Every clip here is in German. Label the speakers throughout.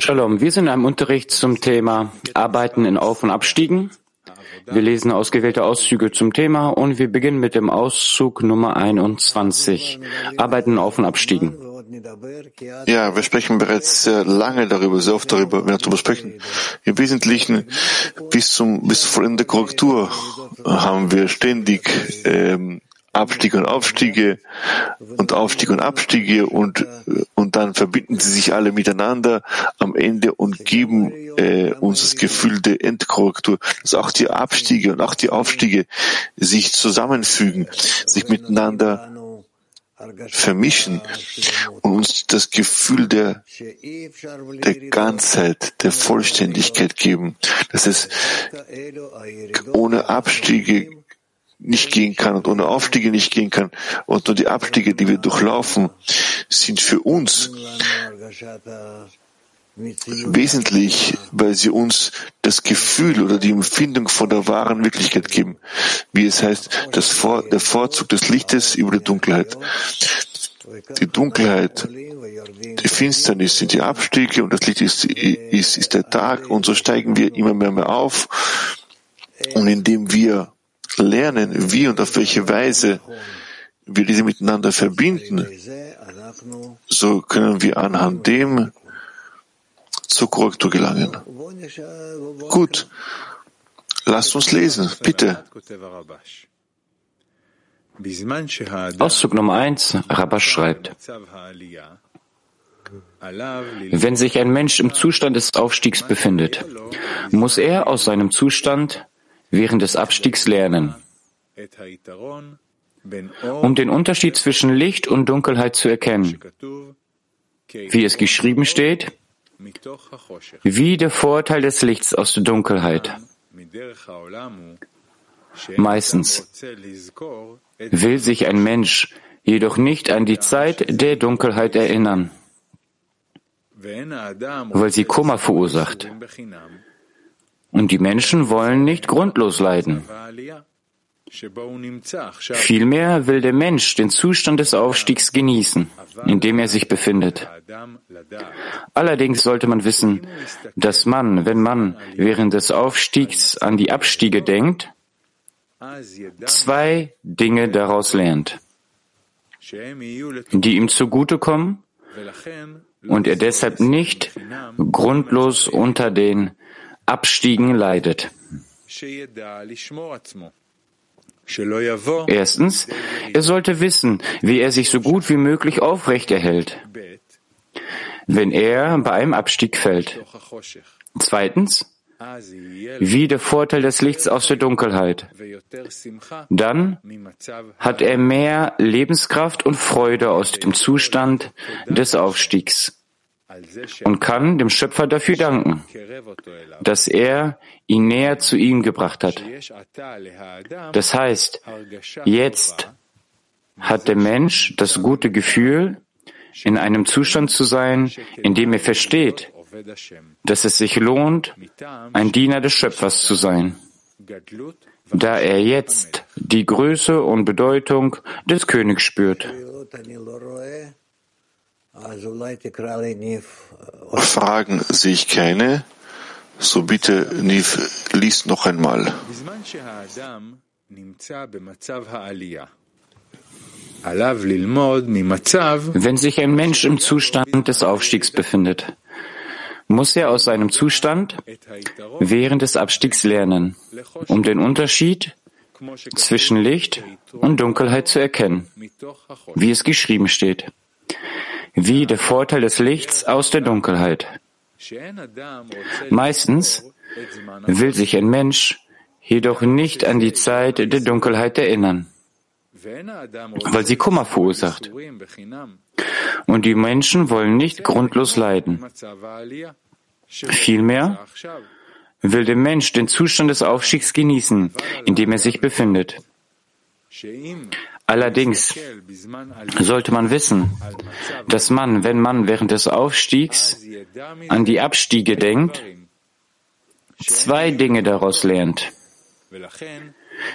Speaker 1: Shalom, wir sind in einem Unterricht zum Thema Arbeiten in Auf- und Abstiegen. Wir lesen ausgewählte Auszüge zum Thema und wir beginnen mit dem Auszug Nummer 21. Arbeiten in Auf- und Abstiegen.
Speaker 2: Ja, wir sprechen bereits sehr lange darüber, sehr oft darüber, wir darüber sprechen. Im Wesentlichen bis zum bis vor Ende der Korrektur haben wir ständig ähm, Abstiege und Aufstiege und Aufstiege und Abstiege und, und dann verbinden sie sich alle miteinander am Ende und geben äh, uns das Gefühl der Endkorrektur, dass auch die Abstiege und auch die Aufstiege sich zusammenfügen, sich miteinander vermischen und uns das Gefühl der, der Ganzheit, der Vollständigkeit geben, dass es ohne Abstiege nicht gehen kann und ohne Aufstiege nicht gehen kann. Und nur die Abstiege, die wir durchlaufen, sind für uns wesentlich, weil sie uns das Gefühl oder die Empfindung von der wahren Wirklichkeit geben. Wie es heißt, das Vor der Vorzug des Lichtes über die Dunkelheit. Die Dunkelheit, die Finsternis sind die Abstiege und das Licht ist, ist, ist der Tag und so steigen wir immer mehr, mehr auf. Und indem wir lernen, wie und auf welche Weise wir diese miteinander verbinden, so können wir anhand dem zur Korrektur gelangen. Gut, lasst uns lesen, bitte.
Speaker 1: Auszug Nummer 1, Rabash schreibt, wenn sich ein Mensch im Zustand des Aufstiegs befindet, muss er aus seinem Zustand während des Abstiegs lernen, um den Unterschied zwischen Licht und Dunkelheit zu erkennen. Wie es geschrieben steht, wie der Vorteil des Lichts aus der Dunkelheit. Meistens will sich ein Mensch jedoch nicht an die Zeit der Dunkelheit erinnern, weil sie Kummer verursacht. Und die Menschen wollen nicht grundlos leiden. Vielmehr will der Mensch den Zustand des Aufstiegs genießen, in dem er sich befindet. Allerdings sollte man wissen, dass man, wenn man während des Aufstiegs an die Abstiege denkt, zwei Dinge daraus lernt, die ihm zugutekommen und er deshalb nicht grundlos unter den Abstiegen leidet. Erstens, er sollte wissen, wie er sich so gut wie möglich aufrecht erhält, wenn er bei einem Abstieg fällt. Zweitens, wie der Vorteil des Lichts aus der Dunkelheit. Dann hat er mehr Lebenskraft und Freude aus dem Zustand des Aufstiegs und kann dem Schöpfer dafür danken, dass er ihn näher zu ihm gebracht hat. Das heißt, jetzt hat der Mensch das gute Gefühl, in einem Zustand zu sein, in dem er versteht, dass es sich lohnt, ein Diener des Schöpfers zu sein, da er jetzt die Größe und Bedeutung des Königs spürt.
Speaker 2: Fragen sehe ich keine. So bitte, Niv, lies noch einmal.
Speaker 1: Wenn sich ein Mensch im Zustand des Aufstiegs befindet, muss er aus seinem Zustand während des Abstiegs lernen, um den Unterschied zwischen Licht und Dunkelheit zu erkennen, wie es geschrieben steht, wie der Vorteil des Lichts aus der Dunkelheit. Meistens will sich ein Mensch jedoch nicht an die Zeit der Dunkelheit erinnern, weil sie Kummer verursacht. Und die Menschen wollen nicht grundlos leiden. Vielmehr will der Mensch den Zustand des Aufstiegs genießen, in dem er sich befindet. Allerdings sollte man wissen, dass man, wenn man während des Aufstiegs an die Abstiege denkt, zwei Dinge daraus lernt,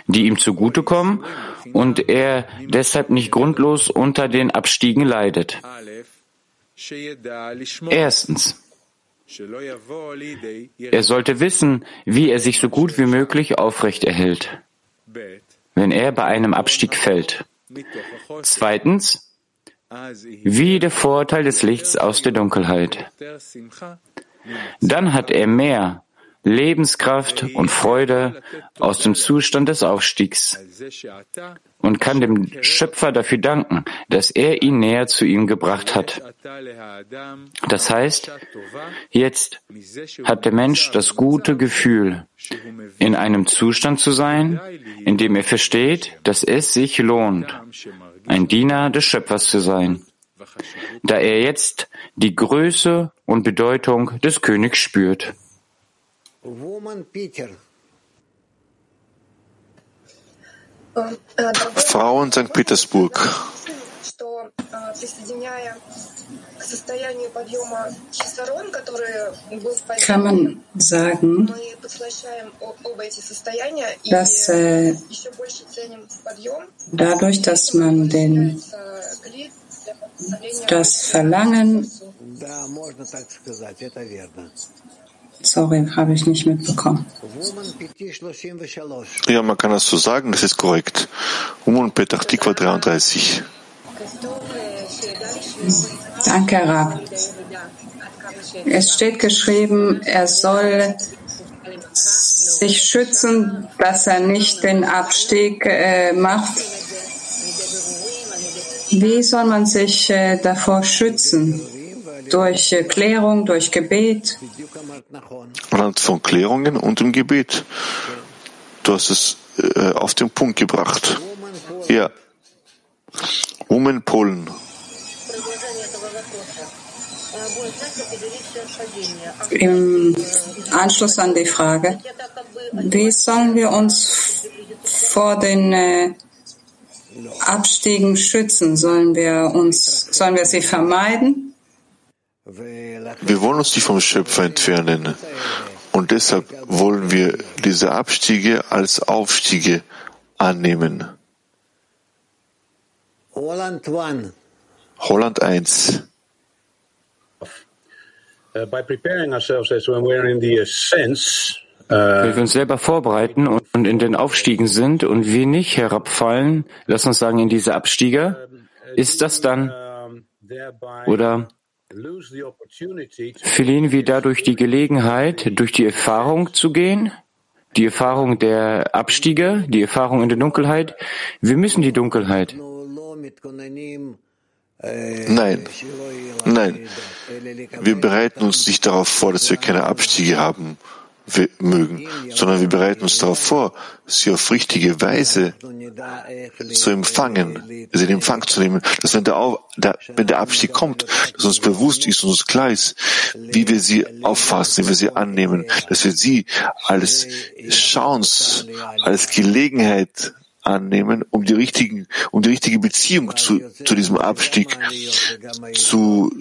Speaker 1: die ihm zugutekommen und er deshalb nicht grundlos unter den Abstiegen leidet. Erstens. Er sollte wissen, wie er sich so gut wie möglich aufrecht erhält, wenn er bei einem Abstieg fällt. Zweitens, wie der Vorteil des Lichts aus der Dunkelheit. Dann hat er mehr Lebenskraft und Freude aus dem Zustand des Aufstiegs und kann dem Schöpfer dafür danken, dass er ihn näher zu ihm gebracht hat. Das heißt, jetzt hat der Mensch das gute Gefühl, in einem Zustand zu sein, in dem er versteht, dass es sich lohnt, ein Diener des Schöpfers zu sein, da er jetzt die Größe und Bedeutung des Königs spürt.
Speaker 2: Frauen St. Petersburg.
Speaker 3: Kann man sagen, dass äh, dadurch, dass man den, das Verlangen Sorry, habe ich nicht mitbekommen.
Speaker 2: Ja, man kann das so sagen, das ist korrekt. Umun Petach Tikva 33.
Speaker 3: Danke, Rab. Es steht geschrieben, er soll sich schützen, dass er nicht den Abstieg äh, macht. Wie soll man sich äh, davor schützen? Durch äh, Klärung, durch Gebet?
Speaker 2: Anhand von Klärungen und im Gebet. Du hast es äh, auf den Punkt gebracht. Ja. Women Polen.
Speaker 3: Im Anschluss an die Frage, wie sollen wir uns vor den äh, Abstiegen schützen? Sollen wir uns, sollen wir sie vermeiden?
Speaker 2: Wir wollen uns nicht vom Schöpfer entfernen. Und deshalb wollen wir diese Abstiege als Aufstiege annehmen. Holland 1.
Speaker 1: Uh, Wenn wir uns selber vorbereiten und in den Aufstiegen sind und wir nicht herabfallen, lass uns sagen, in diese Abstiege, ist das dann oder verlieren wir dadurch die Gelegenheit, durch die Erfahrung zu gehen? Die Erfahrung der Abstiege, die Erfahrung in der Dunkelheit? Wir müssen die Dunkelheit.
Speaker 2: Nein, nein. Wir bereiten uns nicht darauf vor, dass wir keine Abstiege haben mögen, sondern wir bereiten uns darauf vor, sie auf richtige Weise zu empfangen, sie in Empfang zu nehmen, dass wenn der, der, wenn der Abstieg kommt, dass uns bewusst ist und uns klar ist, wie wir sie auffassen, wie wir sie annehmen, dass wir sie als Chance, als Gelegenheit annehmen, um die richtigen, um die richtige Beziehung zu, zu diesem Abstieg zu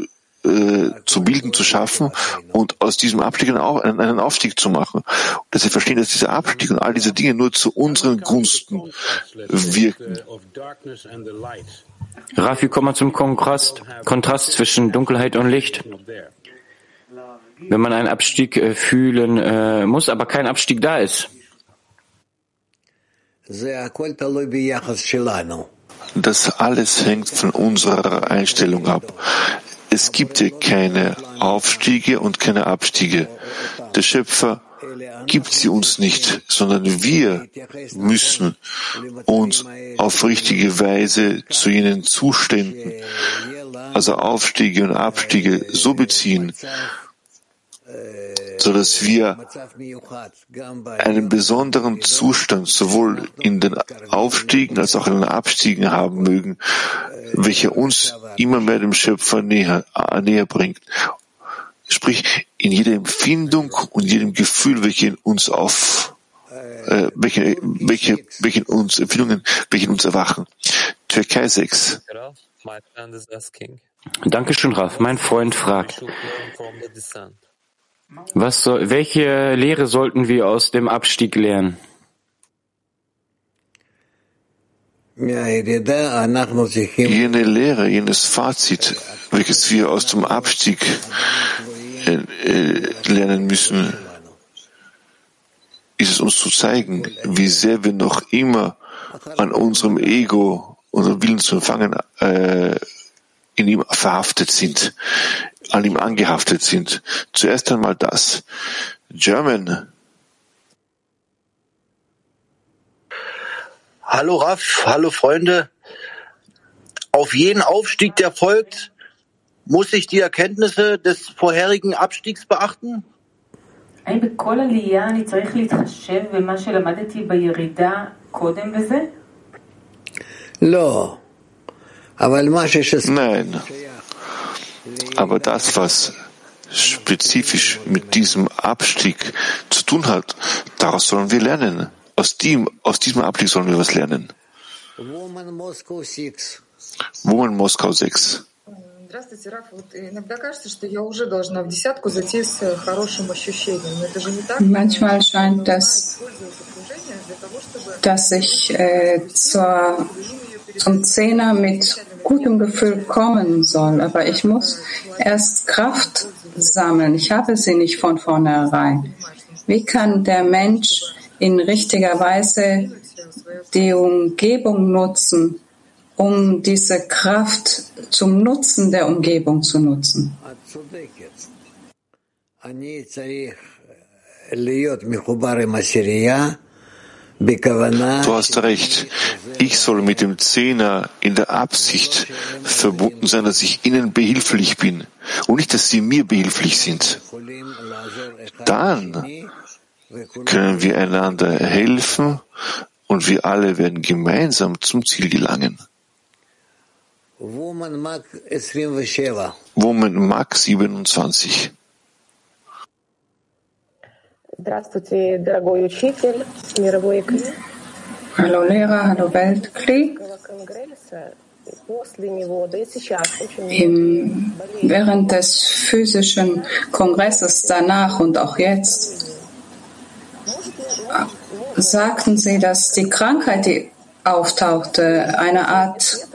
Speaker 2: äh, zu bilden, zu schaffen und aus diesem Abstieg einen, einen Aufstieg zu machen. Und dass wir verstehen, dass dieser Abstieg und all diese Dinge nur zu unseren Gunsten wirken.
Speaker 1: Rafi, komm mal zum Kontrast, Kontrast zwischen Dunkelheit und Licht. Wenn man einen Abstieg äh, fühlen äh, muss, aber kein Abstieg da ist.
Speaker 2: Das alles hängt von unserer Einstellung ab. Es gibt hier keine Aufstiege und keine Abstiege. Der Schöpfer gibt sie uns nicht, sondern wir müssen uns auf richtige Weise zu jenen Zuständen, also Aufstiege und Abstiege, so beziehen, so dass wir einen besonderen Zustand sowohl in den Aufstiegen als auch in den Abstiegen haben mögen, welcher uns immer mehr dem Schöpfer näher, äh, näher bringt. Sprich, in jeder Empfindung und jedem Gefühl, welche in uns auf, äh, welche, welche, welche in uns Empfindungen, welche in uns erwachen. Türkei 6.
Speaker 1: Dankeschön, Raf. Mein Freund fragt, was soll, welche Lehre sollten wir aus dem Abstieg lernen?
Speaker 2: Jene Lehre, jenes Fazit, welches wir aus dem Abstieg äh, äh, lernen müssen, ist es uns zu zeigen, wie sehr wir noch immer an unserem Ego, unserem Willen zu empfangen, äh, in ihm verhaftet sind, an ihm angehaftet sind. Zuerst einmal das. German.
Speaker 4: Hallo Raff, hallo Freunde. Auf jeden Aufstieg, der folgt, muss ich die Erkenntnisse des vorherigen Abstiegs beachten?
Speaker 2: No. Nein. Aber das, was spezifisch mit diesem Abstieg zu tun hat, daraus sollen wir lernen. Aus, dem, aus diesem Abstieg sollen wir was lernen. Woman Moskau 6. Woman Moskau 6. Здравствуйте, Раф. Вот иногда кажется, что я уже должна в десятку зайти с хорошим ощущением. Но это же не так.
Speaker 3: Manchmal scheint das, dass ich äh, zur, zum Zehner mit gutem Gefühl kommen soll. Aber ich muss erst Kraft sammeln. Ich habe sie nicht von vornherein. Wie kann der Mensch in richtiger Weise die Umgebung nutzen, um diese Kraft zum Nutzen der Umgebung zu nutzen.
Speaker 2: Du hast recht. Ich soll mit dem Zehner in der Absicht verbunden sein, dass ich ihnen behilflich bin und nicht, dass sie mir behilflich sind. Dann können wir einander helfen und wir alle werden gemeinsam zum Ziel gelangen. Woman Mac 27.
Speaker 3: Здравствуйте, дорогой учитель, мировой Hallo Lehrer, hallo Weltkrieg. Im, während des physischen Kongresses danach und auch jetzt sagten Sie, dass die Krankheit, die auftauchte, eine Art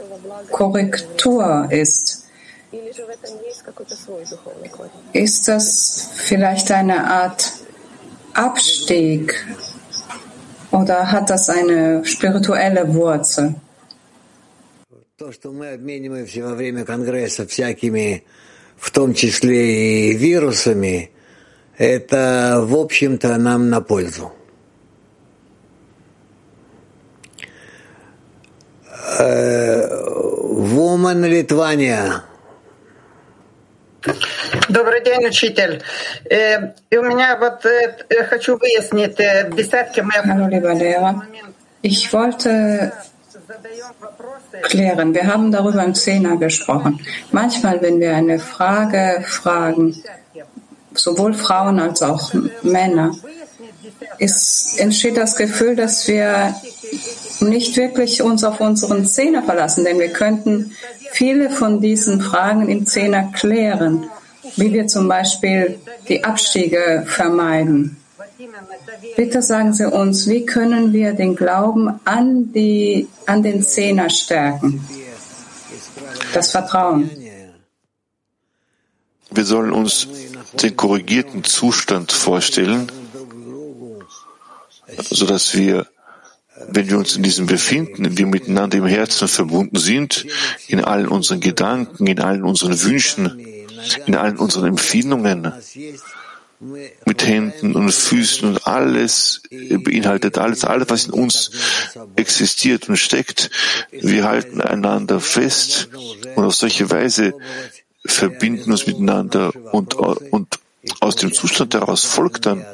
Speaker 3: Korrektur ist. Ist das vielleicht eine Art Abstieg oder hat das eine spirituelle Wurzel?
Speaker 5: в том числе и вирусами, это, в общем-то, нам на пользу. Woman Литвания.
Speaker 6: Добрый день, учитель. Э, и у меня вот э, хочу выяснить э, десятки моих...
Speaker 3: Hallo, lieber Lehrer. Ich wollte klären. Wir haben darüber im Zehner gesprochen. Manchmal, wenn wir eine Frage fragen, sowohl Frauen als auch Männer, ist, entsteht das Gefühl, dass wir nicht wirklich uns auf unseren Zehner verlassen, denn wir könnten viele von diesen Fragen im Zehner klären, wie wir zum Beispiel die Abstiege vermeiden. Bitte sagen Sie uns, wie können wir den Glauben an, die, an den Zehner stärken? Das Vertrauen.
Speaker 2: Wir sollen uns den korrigierten Zustand vorstellen, sodass wir wenn wir uns in diesem befinden, wir miteinander im Herzen verbunden sind, in allen unseren Gedanken, in allen unseren Wünschen, in allen unseren Empfindungen, mit Händen und Füßen und alles beinhaltet alles, alles, was in uns existiert und steckt. Wir halten einander fest und auf solche Weise verbinden uns miteinander und, und aus dem Zustand heraus folgt dann,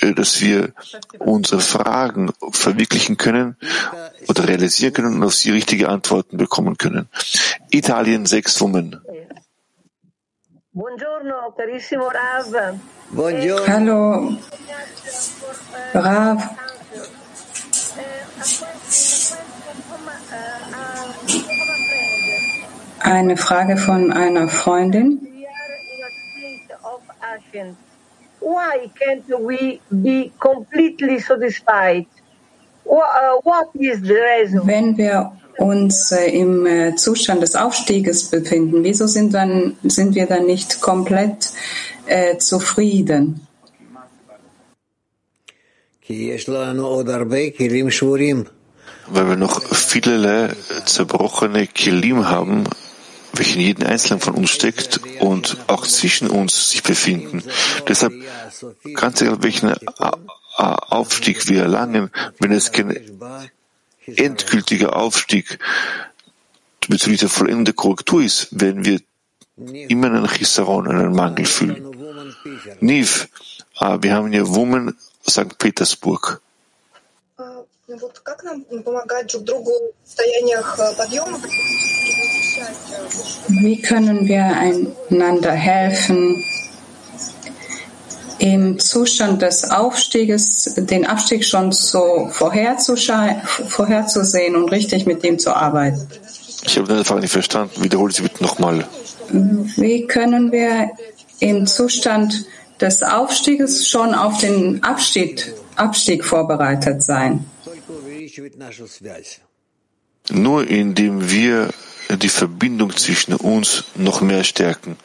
Speaker 2: dass wir unsere Fragen verwirklichen können oder realisieren können und auf sie richtige Antworten bekommen können. Italien sechs Women.
Speaker 3: Hallo, Rav. Eine Frage von einer Freundin.
Speaker 6: Why can't we be completely satisfied?
Speaker 3: Wenn wir uns äh, im äh, Zustand des Aufstieges befinden, wieso sind, dann, sind wir dann nicht komplett äh, zufrieden?
Speaker 2: Weil wir noch viele zerbrochene Kilim haben, welche in jedem Einzelnen von uns steckt und auch zwischen uns sich befinden. Deshalb, ganz egal welchen Aufstieg wir erlangen, wenn es kein endgültiger Aufstieg bezüglich der vollendenden Korrektur ist, werden wir immer einen Chisaron, einen Mangel fühlen. Niv, ah, wir haben hier Woman St. Petersburg.
Speaker 3: Wie können wir einander helfen, im Zustand des Aufstieges den Abstieg schon so vorherzusehen und richtig mit ihm zu arbeiten?
Speaker 2: Ich habe die Frage nicht verstanden. Wiederhole sie bitte nochmal.
Speaker 3: Wie können wir im Zustand des Aufstieges schon auf den Abstieg, Abstieg vorbereitet sein?
Speaker 2: Nur indem wir die Verbindung zwischen uns noch mehr stärken.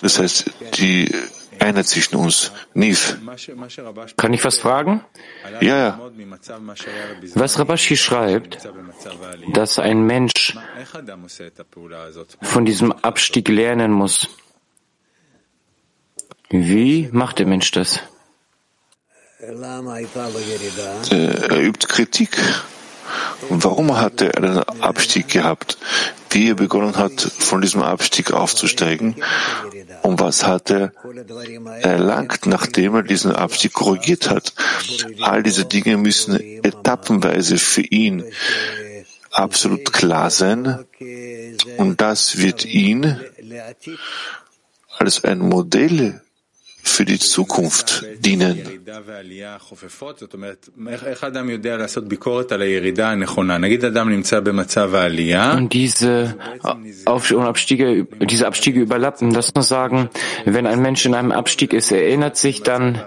Speaker 2: Das heißt, die Einheit zwischen uns. Niv.
Speaker 1: Kann ich was fragen?
Speaker 2: Ja, ja.
Speaker 1: Was Rabashi schreibt, dass ein Mensch von diesem Abstieg lernen muss. Wie macht der Mensch das?
Speaker 2: Er übt Kritik. Warum hat er einen Abstieg gehabt? Wie er begonnen hat, von diesem Abstieg aufzusteigen? Und was hat er erlangt, nachdem er diesen Abstieg korrigiert hat? All diese Dinge müssen etappenweise für ihn absolut klar sein. Und das wird ihn als ein Modell für die Zukunft dienen.
Speaker 1: Und diese Auf- und Abstiege, diese Abstiege überlappen. Lass uns sagen, wenn ein Mensch in einem Abstieg ist, erinnert sich dann,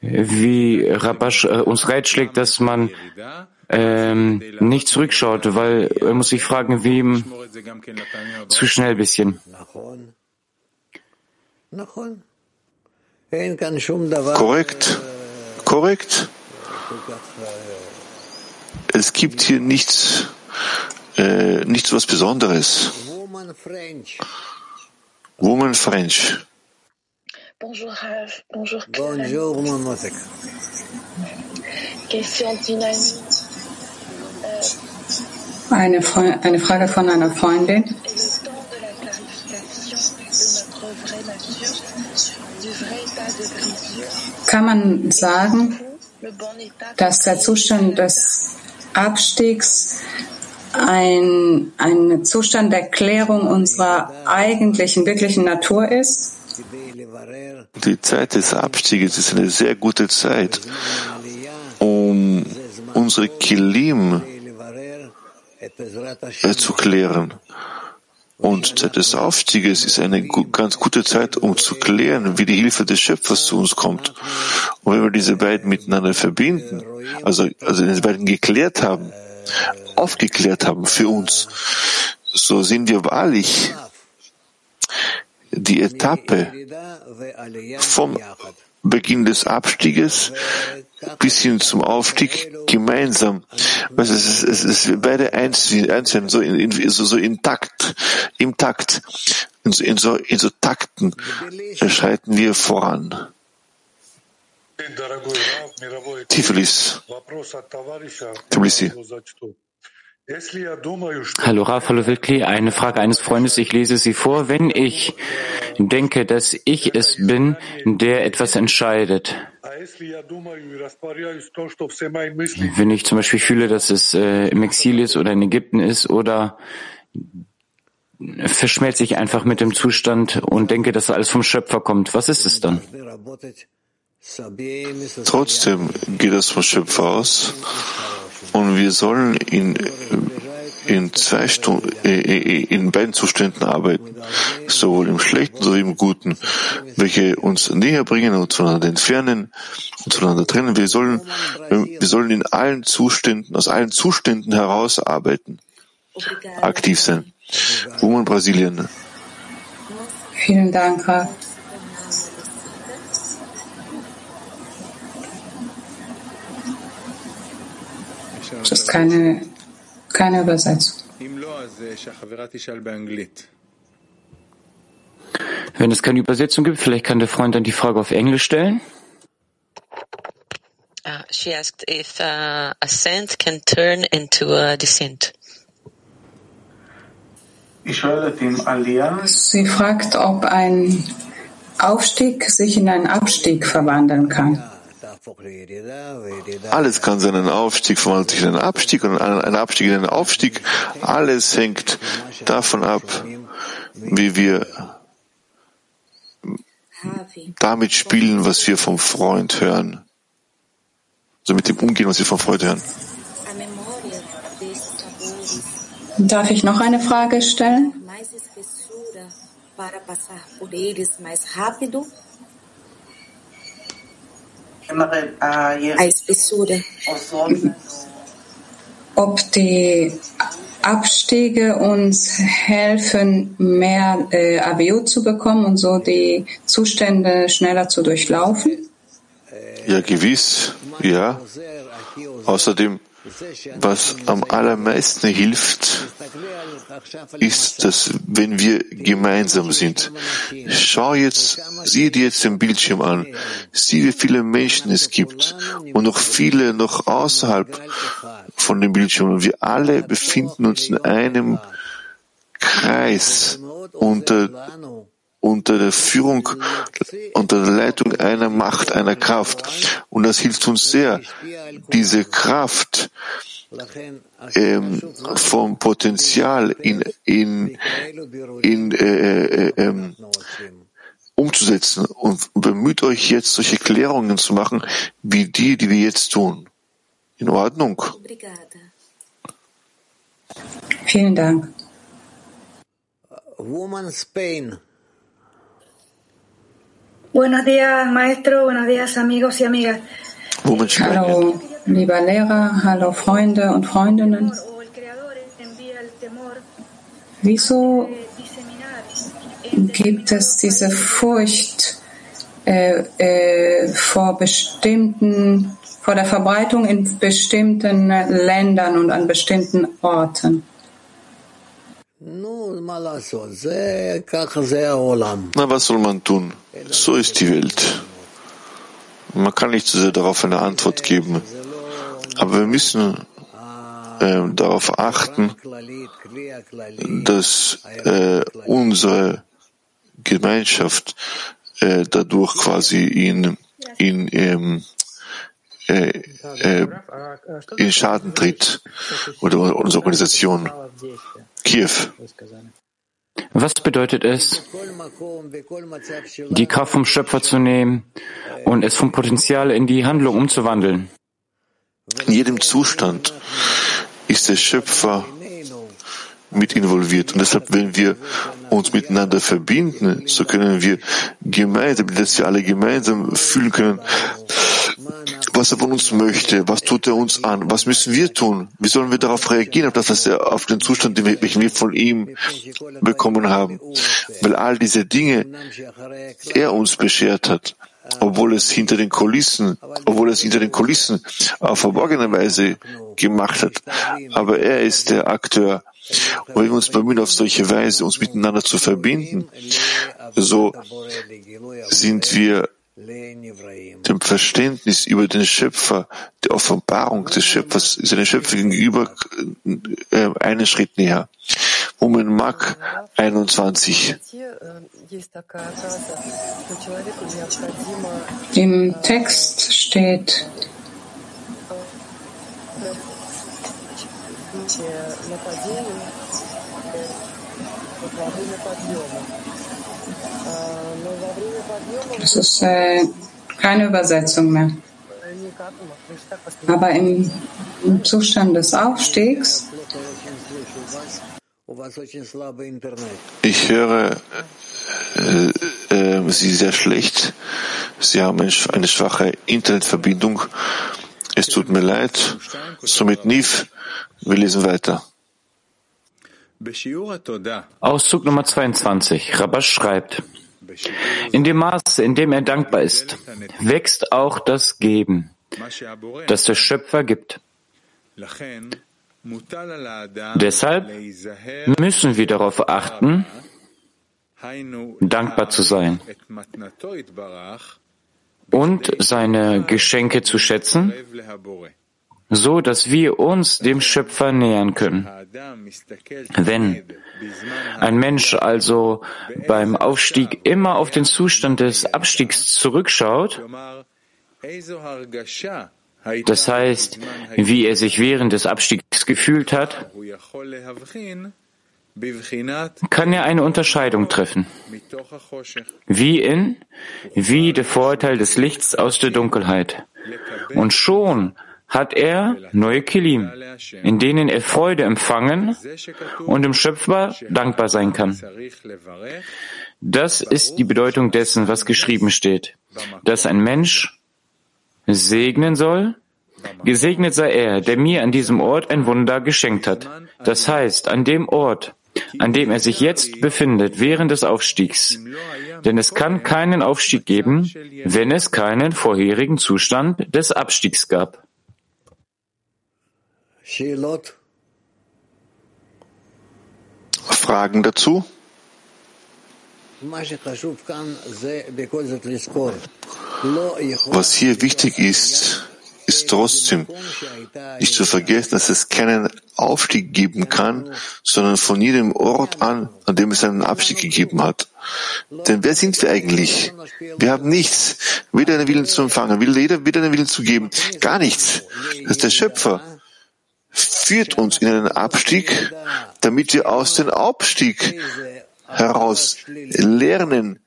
Speaker 1: wie Rabash äh, uns reitschlägt, dass man ähm, nicht zurückschaut, weil er muss sich fragen, wie zu schnell bisschen.
Speaker 2: Korrekt, korrekt. Es gibt hier nichts, äh, nichts was Besonderes. Woman French.
Speaker 7: Bonjour, Rav. Bonjour,
Speaker 5: Bonjour, mon motek.
Speaker 7: Question d'une amie.
Speaker 3: Eine, Fre eine Frage von einer Freundin. Kann man sagen, dass der Zustand des Abstiegs ein, ein Zustand der Klärung unserer eigentlichen, wirklichen Natur ist?
Speaker 2: Die Zeit des Abstieges ist eine sehr gute Zeit, um unsere Kilim äh, zu klären. Und Zeit des Aufstieges ist eine ganz gute Zeit, um zu klären, wie die Hilfe des Schöpfers zu uns kommt. Und wenn wir diese beiden miteinander verbinden, also, also diese beiden geklärt haben, aufgeklärt haben für uns, so sind wir wahrlich die Etappe vom Beginn des Abstieges bis hin zum Aufstieg gemeinsam. Also es ist, es ist beide einzeln, so, in, in, so, so in Takt, im Takt, in so, in so, in so Takten schreiten wir voran. Tiflis. Tbilisi.
Speaker 1: Hallo Raf, hallo Wilkli. Eine Frage eines Freundes, ich lese sie vor. Wenn ich denke, dass ich es bin, der etwas entscheidet, wenn ich zum Beispiel fühle, dass es äh, im Exil ist oder in Ägypten ist oder verschmelze ich einfach mit dem Zustand und denke, dass alles vom Schöpfer kommt. Was ist es dann?
Speaker 2: Trotzdem geht es vom Schöpfer aus und wir sollen in in zwei Stunden, äh, äh, in beiden Zuständen arbeiten, sowohl im Schlechten sowie im Guten, welche uns näher bringen und voneinander entfernen und voneinander trennen. Wir sollen, wir sollen in allen Zuständen, aus allen Zuständen heraus arbeiten, aktiv sein. Woman Brasilien.
Speaker 3: Vielen Dank, Raf. Das ist keine, keine Übersetzung.
Speaker 1: Wenn es keine Übersetzung gibt, vielleicht kann der Freund dann die Frage auf Englisch stellen.
Speaker 8: Uh, she asked if uh, ascent can turn into a descent.
Speaker 3: Sie fragt, ob ein Aufstieg sich in einen Abstieg verwandeln kann.
Speaker 2: Alles kann sein, ein Aufstieg verwandelt sich in einen Abstieg und ein Abstieg in einen Aufstieg. Alles hängt davon ab, wie wir damit spielen, was wir vom Freund hören. Also mit dem Umgehen, was wir vom Freund hören.
Speaker 3: Darf ich noch eine Frage stellen? Ob die Abstiege uns helfen, mehr äh, ABU zu bekommen und so die Zustände schneller zu durchlaufen?
Speaker 2: Ja, gewiss, ja. Außerdem was am allermeisten hilft, ist, dass wenn wir gemeinsam sind, schau jetzt, sieh dir jetzt den Bildschirm an, sieh, wie viele Menschen es gibt und noch viele noch außerhalb von dem Bildschirm. Und wir alle befinden uns in einem Kreis unter unter der Führung, unter der Leitung einer Macht, einer Kraft. Und das hilft uns sehr, diese Kraft ähm, vom Potenzial in, in, in äh, äh, äh, umzusetzen. Und bemüht euch jetzt, solche Klärungen zu machen, wie die, die wir jetzt tun. In Ordnung?
Speaker 3: Vielen Dank.
Speaker 5: Woman Spain.
Speaker 9: Buenos días, maestro. Buenos días, amigos y amigas.
Speaker 3: Hallo, lieber Lehrer. Hallo, Freunde und Freundinnen. Wieso gibt es diese Furcht äh, äh, vor bestimmten, vor der Verbreitung in bestimmten Ländern und an bestimmten Orten?
Speaker 2: Na, was soll man tun? So ist die Welt. Man kann nicht zu sehr darauf eine Antwort geben. Aber wir müssen äh, darauf achten, dass äh, unsere Gemeinschaft äh, dadurch quasi in, in, ähm, äh, äh, in Schaden tritt oder unsere Organisation. Kiew.
Speaker 1: Was bedeutet es, die Kraft vom Schöpfer zu nehmen und es vom Potenzial in die Handlung umzuwandeln?
Speaker 2: In jedem Zustand ist der Schöpfer mit involviert. Und deshalb, wenn wir uns miteinander verbinden, so können wir gemeinsam, dass wir alle gemeinsam fühlen können, was er von uns möchte, was tut er uns an, was müssen wir tun, wie sollen wir darauf reagieren, auf das, was er, auf den Zustand, den wir von ihm bekommen haben, weil all diese Dinge er uns beschert hat, obwohl es hinter den Kulissen, obwohl es hinter den Kulissen auf verborgene Weise gemacht hat, aber er ist der Akteur. Und wenn wir uns bemühen, auf solche Weise uns miteinander zu verbinden, so sind wir dem Verständnis über den Schöpfer, der Offenbarung des Schöpfers, seinen Schöpfer gegenüber äh, einen Schritt näher. Moment Mark 21.
Speaker 3: Im Text steht, Das ist äh, keine Übersetzung mehr. Aber im, im Zustand des Aufstiegs
Speaker 2: Ich höre äh, äh, Sie sehr schlecht. Sie haben eine schwache Internetverbindung. Es tut mir leid. Somit Niv, wir lesen weiter.
Speaker 1: Auszug Nummer 22. Rabash schreibt, in dem Maße, in dem er dankbar ist, wächst auch das Geben, das der Schöpfer gibt. Deshalb müssen wir darauf achten, dankbar zu sein und seine Geschenke zu schätzen, so dass wir uns dem Schöpfer nähern können. Wenn ein Mensch also beim Aufstieg immer auf den Zustand des Abstiegs zurückschaut, das heißt, wie er sich während des Abstiegs gefühlt hat, kann er eine Unterscheidung treffen. Wie in, wie der Vorteil des Lichts aus der Dunkelheit. Und schon hat er neue Kilim, in denen er Freude empfangen und dem Schöpfer dankbar sein kann. Das ist die Bedeutung dessen, was geschrieben steht, dass ein Mensch segnen soll, gesegnet sei er, der mir an diesem Ort ein Wunder geschenkt hat. Das heißt, an dem Ort, an dem er sich jetzt befindet während des Aufstiegs. Denn es kann keinen Aufstieg geben, wenn es keinen vorherigen Zustand des Abstiegs gab.
Speaker 2: Fragen dazu? Was hier wichtig ist, ist trotzdem nicht zu vergessen, dass es keinen Aufstieg geben kann, sondern von jedem Ort an, an dem es einen Abstieg gegeben hat. Denn wer sind wir eigentlich? Wir haben nichts, weder einen Willen zu empfangen, weder einen Willen zu geben, gar nichts. Das ist der Schöpfer führt uns in einen Abstieg, damit wir aus dem Abstieg heraus lernen,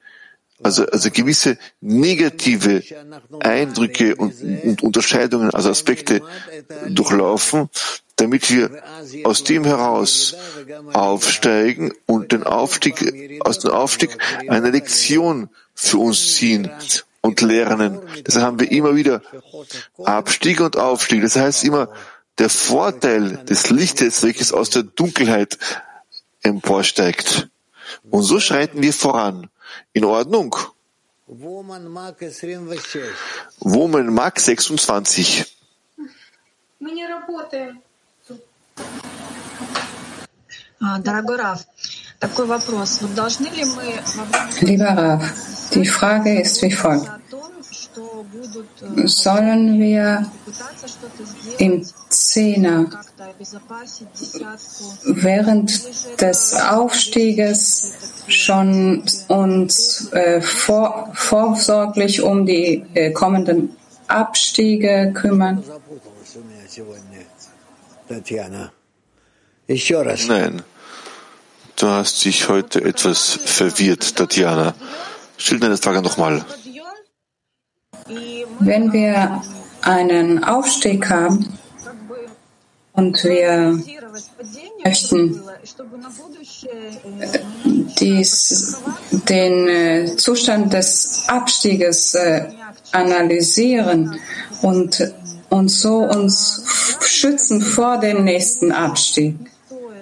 Speaker 2: also, also gewisse negative Eindrücke und, und Unterscheidungen, also Aspekte durchlaufen, damit wir aus dem heraus aufsteigen und den Aufstieg, aus dem Aufstieg eine Lektion für uns ziehen und lernen. Deshalb haben wir immer wieder Abstieg und Aufstieg. Das heißt immer der Vorteil des Lichtes, welches aus der Dunkelheit emporsteigt. Und so schreiten wir voran. In Ordnung. Woman Mark 26.
Speaker 3: Lieber Rav, die Frage ist wie folgt. Sollen wir im Zehner während des Aufstieges schon uns äh, vor, vorsorglich um die äh, kommenden Abstiege kümmern?
Speaker 2: Nein, du hast dich heute etwas verwirrt, Tatjana. Stell deine Frage nochmal.
Speaker 3: Wenn wir einen Aufstieg haben und wir möchten dies, den äh, Zustand des Abstieges äh, analysieren und, und so uns schützen vor dem nächsten Abstieg.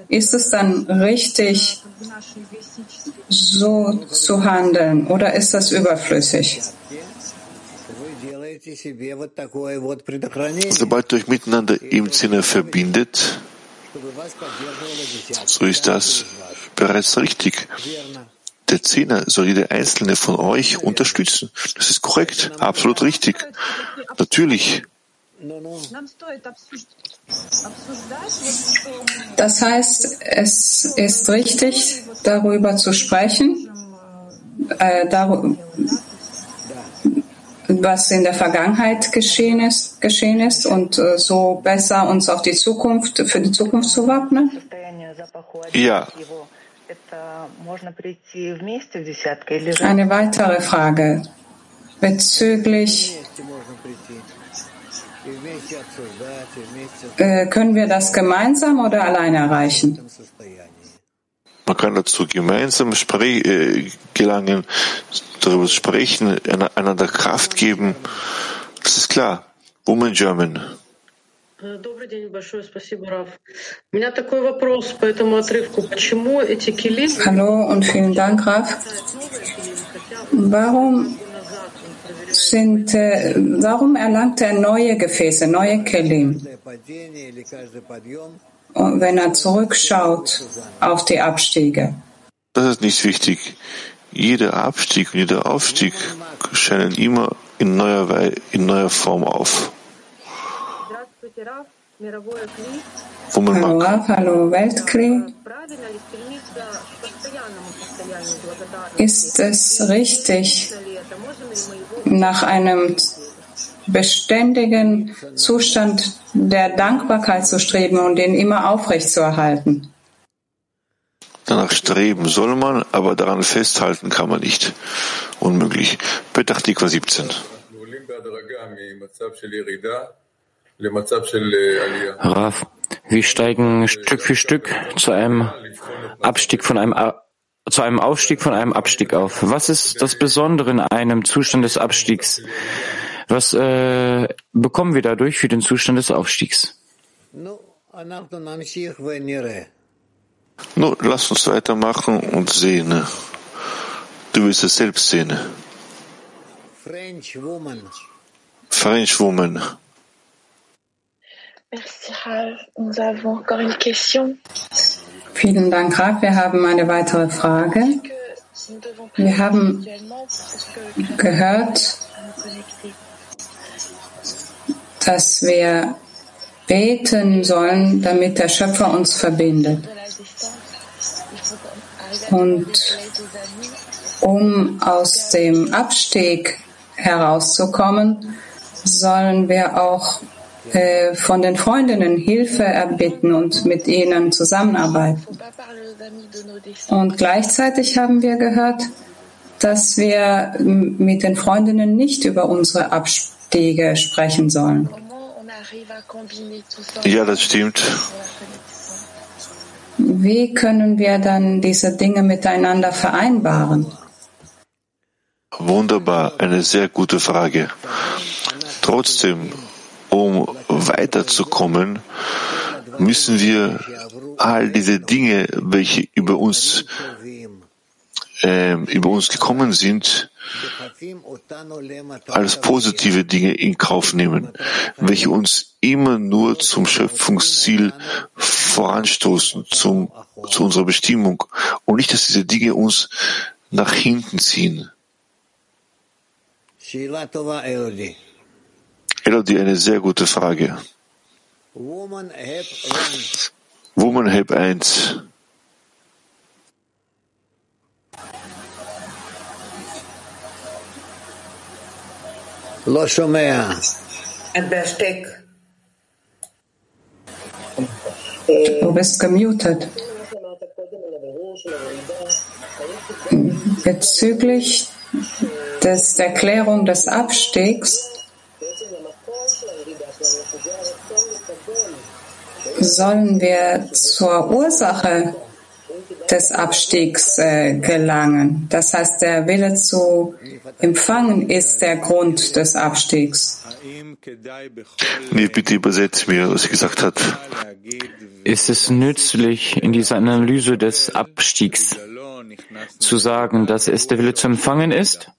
Speaker 3: Ist es dann richtig, so zu handeln oder ist das überflüssig?
Speaker 2: Sobald ihr euch miteinander im Sinne verbindet, so ist das bereits richtig. Der Zehner soll jeder einzelne von euch unterstützen. Das ist korrekt, absolut richtig. Natürlich.
Speaker 3: Das heißt, es ist richtig, darüber zu sprechen, äh, darüber, was in der Vergangenheit geschehen ist, geschehen ist und äh, so besser uns auf die Zukunft, für die Zukunft zu wappnen?
Speaker 2: Ja.
Speaker 3: Eine weitere Frage bezüglich äh, können wir das gemeinsam oder alleine erreichen?
Speaker 2: Man kann dazu gemeinsam äh, gelangen, darüber sprechen, einander Kraft geben. Das ist klar. Woman German.
Speaker 10: Добрый день, большое спасибо, Раф. У меня такой вопрос по этому отрывку. Почему эти килим...
Speaker 3: Hallo und vielen Dank, Raf. Warum sind, äh, warum erlangt er neue Gefäße, neue Kelim? Wenn er zurückschaut auf die Abstiege.
Speaker 2: Das ist nicht wichtig. Jeder Abstieg und jeder Aufstieg scheinen immer in neuer, in neuer Form auf.
Speaker 3: Hallo Rav, hallo Weltkli. Ist es richtig, nach einem beständigen Zustand der Dankbarkeit zu streben und den immer aufrechtzuerhalten?
Speaker 2: Danach streben soll man, aber daran festhalten kann man nicht. Unmöglich. Petachtikwa 17.
Speaker 1: Raf, wir steigen Stück für Stück zu einem Abstieg von einem zu einem Aufstieg von einem Abstieg auf. Was ist das Besondere in einem Zustand des Abstiegs? Was äh, bekommen wir dadurch für den Zustand des Aufstiegs?
Speaker 2: Nun, lass uns weitermachen und sehen. Du wirst es selbst sehen.
Speaker 5: French Woman.
Speaker 2: French Woman.
Speaker 7: Merci. Nous avons encore une question.
Speaker 3: Vielen Dank, Ralf. Wir haben eine weitere Frage. Wir haben gehört, dass wir beten sollen, damit der Schöpfer uns verbindet. Und um aus dem Abstieg herauszukommen, sollen wir auch äh, von den Freundinnen Hilfe erbitten und mit ihnen zusammenarbeiten. Und gleichzeitig haben wir gehört, dass wir mit den Freundinnen nicht über unsere Abstiege sprechen sollen.
Speaker 2: Ja, das stimmt.
Speaker 3: Wie können wir dann diese Dinge miteinander vereinbaren?
Speaker 2: Wunderbar, eine sehr gute Frage. Trotzdem um weiterzukommen, müssen wir all diese Dinge, welche über uns äh, über uns gekommen sind, als positive Dinge in Kauf nehmen, welche uns immer nur zum Schöpfungsziel voranstoßen, zum, zu unserer Bestimmung und nicht, dass diese Dinge uns nach hinten ziehen. Elodie, eine sehr gute Frage. Woman Help 1.
Speaker 5: Besteck.
Speaker 3: Du bist gemutet. Bezüglich des Erklärung des Abstiegs sollen wir zur Ursache des Abstiegs äh, gelangen. Das heißt, der Wille zu empfangen ist der Grund des Abstiegs.
Speaker 2: Nee, bitte übersetzt mir, was sie gesagt hat.
Speaker 1: Ist es nützlich, in dieser Analyse des Abstiegs zu sagen, dass es der Wille zu empfangen ist?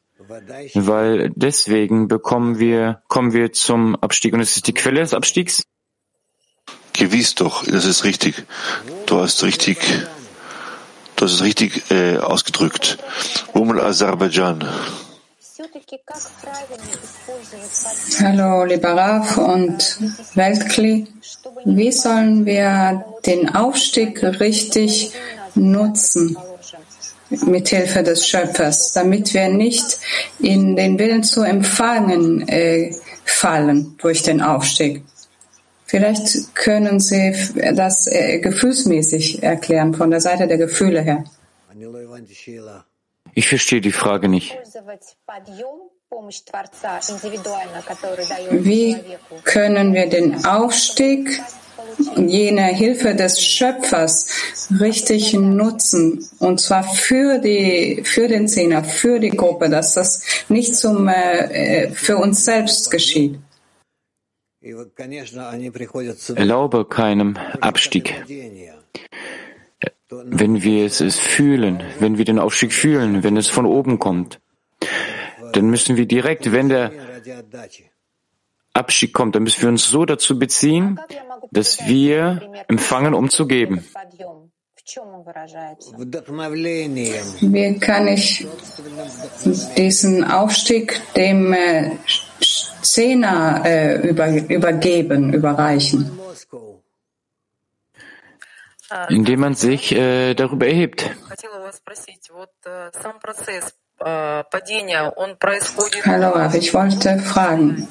Speaker 1: Weil deswegen bekommen wir, kommen wir zum Abstieg und es ist die Quelle des Abstiegs?
Speaker 2: Gewiss doch, das ist richtig. Du hast richtig, hast es richtig äh, ausgedrückt. Woman Aserbaidschan.
Speaker 3: Hallo, lieber Raf und Weltkli. Wie sollen wir den Aufstieg richtig nutzen mit Hilfe des Schöpfers, damit wir nicht in den Willen zu empfangen äh, fallen durch den Aufstieg? Vielleicht können Sie das äh, gefühlsmäßig erklären, von der Seite der Gefühle her.
Speaker 1: Ich verstehe die Frage nicht.
Speaker 3: Wie können wir den Aufstieg jene Hilfe des Schöpfers richtig nutzen, und zwar für die, für den Zehner, für die Gruppe, dass das nicht zum, äh, für uns selbst geschieht.
Speaker 1: Erlaube keinem Abstieg. Wenn wir es fühlen, wenn wir den Aufstieg fühlen, wenn es von oben kommt, dann müssen wir direkt, wenn der Abstieg kommt, dann müssen wir uns so dazu beziehen, dass wir empfangen, um zu geben.
Speaker 3: Wie kann ich diesen Aufstieg dem äh, Zehner äh, über, übergeben, überreichen?
Speaker 1: Indem man sich äh, darüber erhebt.
Speaker 3: Hallo, ich wollte fragen,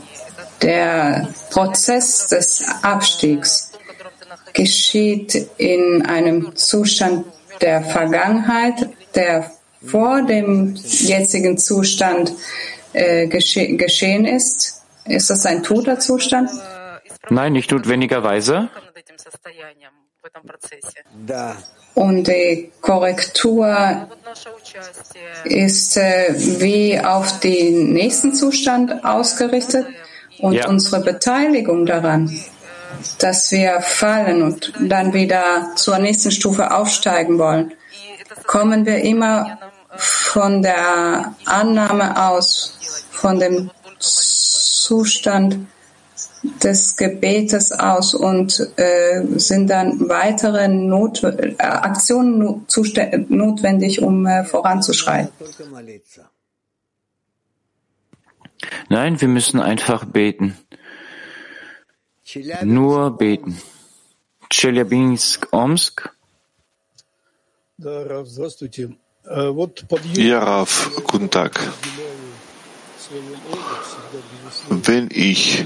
Speaker 3: der Prozess des Abstiegs geschieht in einem Zustand der Vergangenheit, der vor dem jetzigen Zustand äh, gesche geschehen ist? Ist das ein toter Zustand?
Speaker 1: Nein, nicht notwendigerweise.
Speaker 3: Und die Korrektur ist äh, wie auf den nächsten Zustand ausgerichtet und ja. unsere Beteiligung daran, dass wir fallen und dann wieder zur nächsten Stufe aufsteigen wollen, kommen wir immer von der Annahme aus, von dem Zustand des Gebetes aus und äh, sind dann weitere Not, äh, Aktionen notwendig, um äh, voranzuschreiten.
Speaker 1: Nein, wir müssen einfach beten. Nur beten. Chelyabinsk, Omsk.
Speaker 2: Ja, Rav, guten Tag. Wenn ich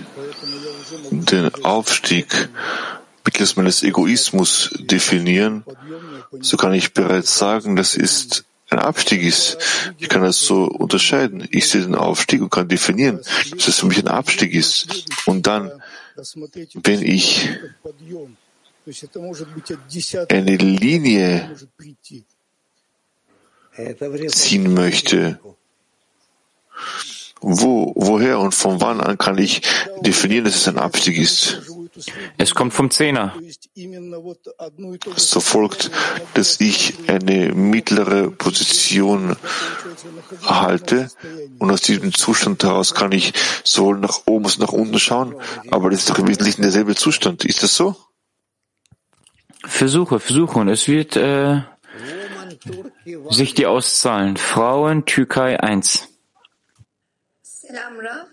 Speaker 2: den Aufstieg mittels meines Egoismus definieren, so kann ich bereits sagen, das ist ein Abstieg ist. Ich kann das so unterscheiden. Ich sehe den Aufstieg und kann definieren, dass es für mich ein Abstieg ist. Und dann, wenn ich eine Linie ziehen möchte, wo, woher und von wann an kann ich definieren, dass es ein Abstieg ist?
Speaker 1: Es kommt vom Zehner.
Speaker 2: So folgt, dass ich eine mittlere Position halte und aus diesem Zustand heraus kann ich sowohl nach oben als auch nach unten schauen, aber das ist doch im Wesentlichen derselbe Zustand. Ist das so?
Speaker 1: Versuche, versuche und es wird äh, sich die auszahlen. Frauen, Türkei 1.
Speaker 11: Selam Raf.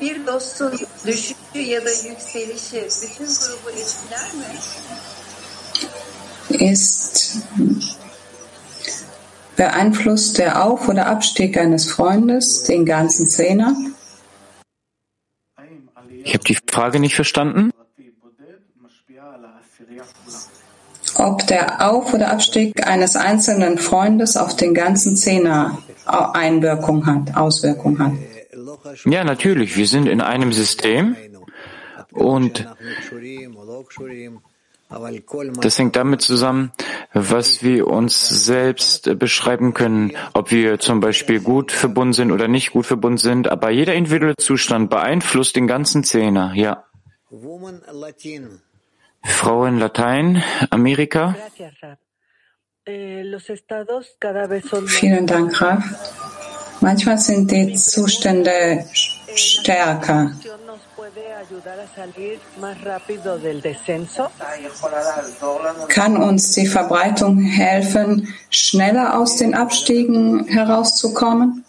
Speaker 11: Bir dostun düşüşü ya da yükselişi bütün grubu etkiler mi?
Speaker 3: Ist beeinflusst der Auf- oder Abstieg eines Freundes den ganzen Zehner?
Speaker 1: Ich habe die Frage nicht verstanden.
Speaker 3: Ob der Auf- oder Abstieg eines einzelnen Freundes auf den ganzen Zehner Einwirkung hat, Auswirkung hat.
Speaker 1: Ja, natürlich. Wir sind in einem System und das hängt damit zusammen, was wir uns selbst beschreiben können, ob wir zum Beispiel gut verbunden sind oder nicht gut verbunden sind. Aber jeder individuelle Zustand beeinflusst den ganzen Zehner, ja. Frauen Latein, Amerika.
Speaker 3: Vielen Dank, Raf. Manchmal sind die Zustände stärker. Kann uns die Verbreitung helfen, schneller aus den Abstiegen herauszukommen?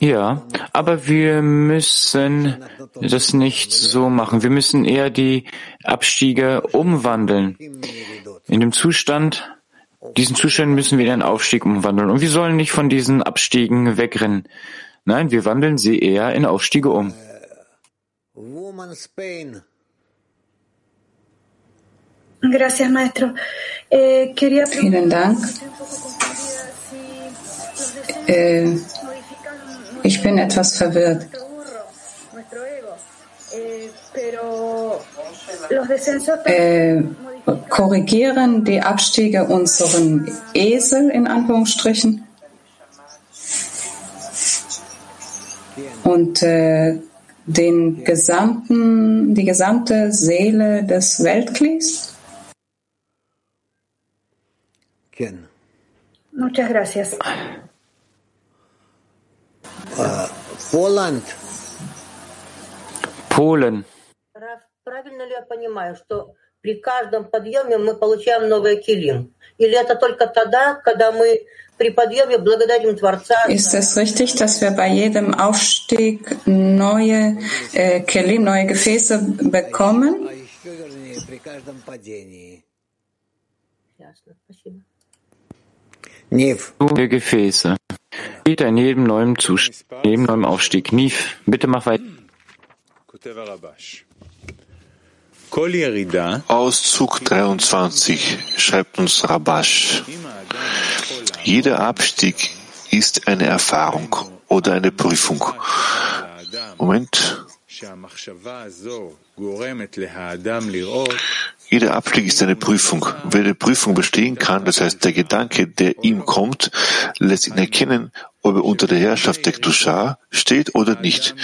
Speaker 1: Ja, aber wir müssen das nicht so machen. Wir müssen eher die Abstiege umwandeln. In dem Zustand, diesen Zustand müssen wir in einen Aufstieg umwandeln. Und wir sollen nicht von diesen Abstiegen wegrennen. Nein, wir wandeln sie eher in Aufstiege um.
Speaker 3: Eh, Vielen Dank. Äh, ich bin etwas verwirrt. Äh, korrigieren die Abstiege unseren Esel in Anführungsstrichen und äh, den gesamten, die gesamte Seele des Weltklies?
Speaker 9: Muchas gracias.
Speaker 5: Uh, Poland.
Speaker 1: Polen.
Speaker 12: Правильно ли я понимаю, что при каждом подъеме мы получаем новый килим? Или это только тогда, когда мы при подъеме благодарим Творца?
Speaker 3: Ist es richtig, dass wir bei jedem Aufstieg neue äh, Kelim, neue Gefäße bekommen?
Speaker 12: Ясно, спасибо.
Speaker 5: Нив.
Speaker 1: Neue Gefäße. Steht in jedem neuen Zustand, jedem neuen Aufstieg. Nief, bitte mach weiter.
Speaker 2: Auszug 23 schreibt uns Rabash. Jeder Abstieg ist eine Erfahrung oder eine Prüfung. Moment. Jeder Abstieg ist eine Prüfung. Wer die Prüfung bestehen kann, das heißt der Gedanke, der ihm kommt, lässt ihn erkennen, ob er unter der Herrschaft der Kedusha steht oder nicht.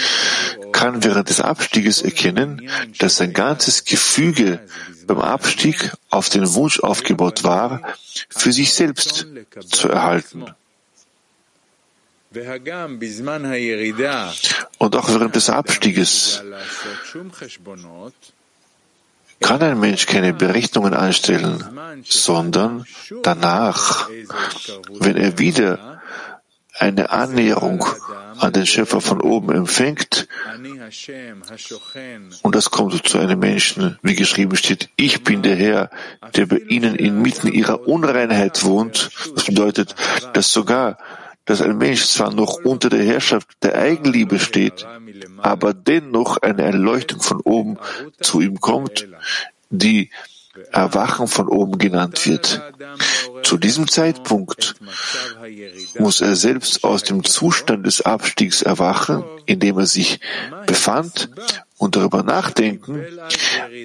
Speaker 2: Kann während des Abstieges erkennen, dass sein ganzes Gefüge beim Abstieg auf den Wunsch aufgebaut war, für sich selbst zu erhalten. Und auch während des Abstieges kann ein Mensch keine Berechnungen anstellen, sondern danach, wenn er wieder eine Annäherung an den Schöpfer von oben empfängt, und das kommt zu einem Menschen, wie geschrieben steht, ich bin der Herr, der bei ihnen inmitten ihrer Unreinheit wohnt. Das bedeutet, dass sogar dass ein Mensch zwar noch unter der Herrschaft der Eigenliebe steht, aber dennoch eine Erleuchtung von oben zu ihm kommt, die Erwachen von oben genannt wird. Zu diesem Zeitpunkt muss er selbst aus dem Zustand des Abstiegs erwachen, in dem er sich befand, und darüber nachdenken,